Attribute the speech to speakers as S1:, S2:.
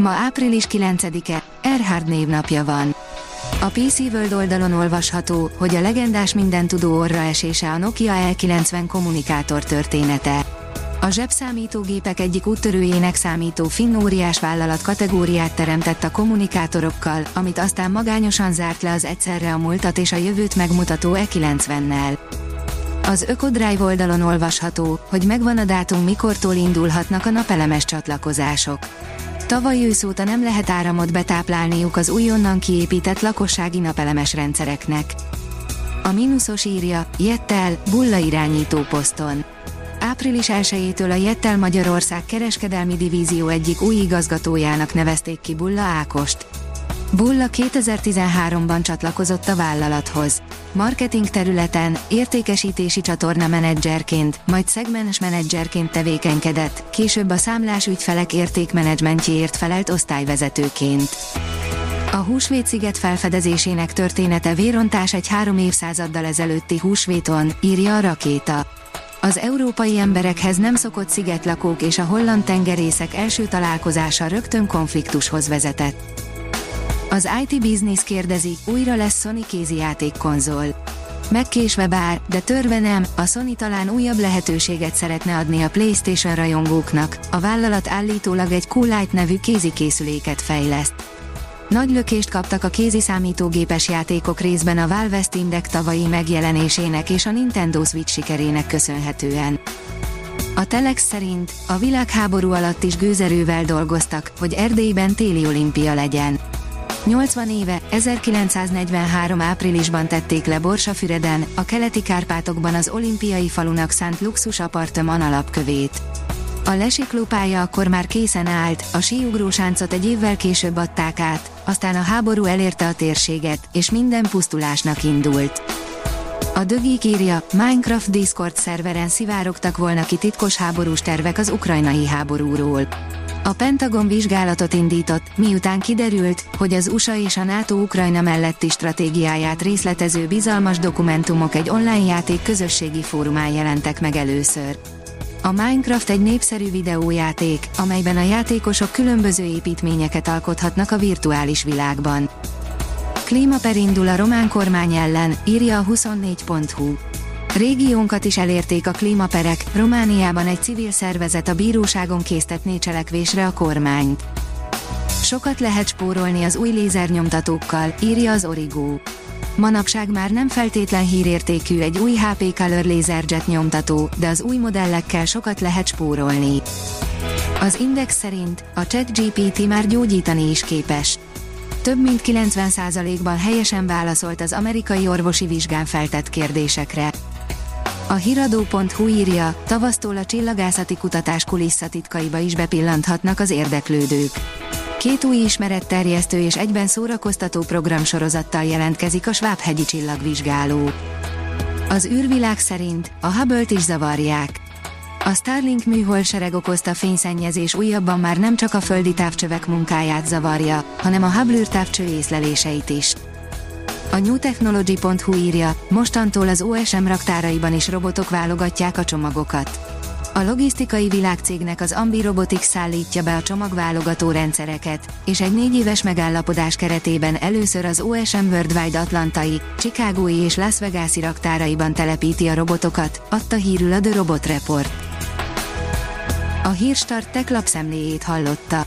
S1: Ma április 9-e, Erhard névnapja van. A PC World oldalon olvasható, hogy a legendás mindentudó orra esése a Nokia L90 kommunikátor története. A zsebszámítógépek egyik úttörőjének számító finn óriás vállalat kategóriát teremtett a kommunikátorokkal, amit aztán magányosan zárt le az egyszerre a múltat és a jövőt megmutató E90-nel. Az Ökodrive oldalon olvasható, hogy megvan a dátum mikortól indulhatnak a napelemes csatlakozások. Tavaly ősz óta nem lehet áramot betáplálniuk az újonnan kiépített lakossági napelemes rendszereknek. A mínuszos írja, Jettel, bulla irányító poszton. Április 1-től a Jettel Magyarország kereskedelmi divízió egyik új igazgatójának nevezték ki Bulla Ákost. Bulla 2013-ban csatlakozott a vállalathoz. Marketing területen, értékesítési csatorna menedzserként, majd szegmens menedzserként tevékenykedett, később a számlás ügyfelek értékmenedzsmentjéért felelt osztályvezetőként. A húsvétsziget felfedezésének története vérontás egy három évszázaddal ezelőtti húsvéton, írja a rakéta. Az európai emberekhez nem szokott szigetlakók és a holland tengerészek első találkozása rögtön konfliktushoz vezetett. Az IT Business kérdezi, újra lesz Sony kézijáték konzol. Megkésve bár, de törve nem, a Sony talán újabb lehetőséget szeretne adni a PlayStation rajongóknak, a vállalat állítólag egy Cool Light nevű kézikészüléket fejleszt. Nagy lökést kaptak a kézi számítógépes játékok részben a Valve Steam Deck tavalyi megjelenésének és a Nintendo Switch sikerének köszönhetően. A Telex szerint a világháború alatt is gőzerővel dolgoztak, hogy Erdélyben téli olimpia legyen. 80 éve, 1943 áprilisban tették le Borsafüreden, a keleti Kárpátokban az olimpiai falunak szánt luxus apartman alapkövét. A lesiklópálya akkor már készen állt, a síugrósáncot egy évvel később adták át, aztán a háború elérte a térséget, és minden pusztulásnak indult. A dögik írja, Minecraft Discord szerveren szivárogtak volna ki titkos háborús tervek az ukrajnai háborúról. A Pentagon vizsgálatot indított, miután kiderült, hogy az USA és a NATO Ukrajna melletti stratégiáját részletező bizalmas dokumentumok egy online játék közösségi fórumán jelentek meg először. A Minecraft egy népszerű videójáték, amelyben a játékosok különböző építményeket alkothatnak a virtuális világban. Klímaper indul a román kormány ellen, írja a 24.hu. Régiónkat is elérték a klímaperek, Romániában egy civil szervezet a bíróságon késztetné cselekvésre a kormányt. Sokat lehet spórolni az új lézernyomtatókkal, írja az Origo. Manapság már nem feltétlen hírértékű egy új HP Color Laserjet nyomtató, de az új modellekkel sokat lehet spórolni. Az Index szerint a ChatGPT már gyógyítani is képes. Több mint 90%-ban helyesen válaszolt az amerikai orvosi vizsgán feltett kérdésekre. A hiradó.hu írja, tavasztól a csillagászati kutatás kulisszatitkaiba is bepillanthatnak az érdeklődők. Két új ismeretterjesztő és egyben szórakoztató programsorozattal jelentkezik a Svábhegyi csillagvizsgáló. Az űrvilág szerint a Hubble-t is zavarják. A Starlink műholdsereg okozta fényszennyezés újabban már nem csak a földi távcsövek munkáját zavarja, hanem a Hubble űrtávcső észleléseit is. A newtechnology.hu írja, mostantól az OSM raktáraiban is robotok válogatják a csomagokat. A logisztikai világcégnek az Ambi Robotics szállítja be a csomagválogató rendszereket, és egy négy éves megállapodás keretében először az OSM Worldwide Atlantai, Chicagói és Las Vegas-i raktáraiban telepíti a robotokat, adta hírül a The Robot Report. A Hírstart tech lapszemléjét hallotta.